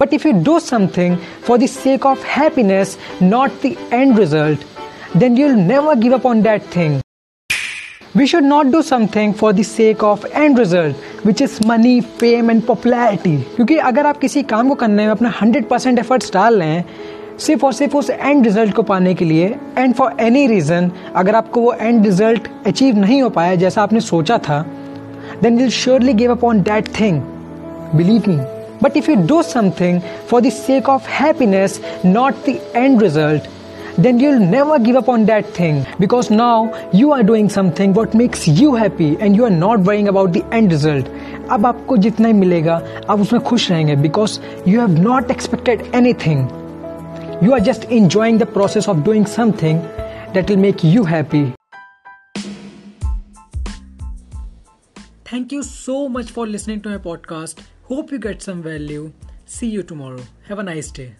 But if you do something for the sake of happiness, not the end result, then you'll never give up on that thing. We should not do something for the sake of end result, which is money, fame and popularity. क्योंकि अगर आप किसी काम को करने में अपना 100% percent efforts डाल रहे हैं सिर्फ़ और सिर्फ़ उस एंड रिज़ल्ट को पाने के लिए एंड फॉर एनी रीजन अगर आपको वो एंड रिज़ल्ट अचीव नहीं हो पाया जैसा आपने सोचा था then will surely give up on that thing believe me But if you do something for the sake of happiness, not the end result, then you'll never give up on that thing because now you are doing something what makes you happy and you are not worrying about the end result अब आपको जितना ही मिलेगा आप उसमें खुश रहेंगे because you have not expected anything you are just enjoying the process of doing something that will make you happy Thank you so much for listening to my podcast. Hope you get some value. See you tomorrow. Have a nice day.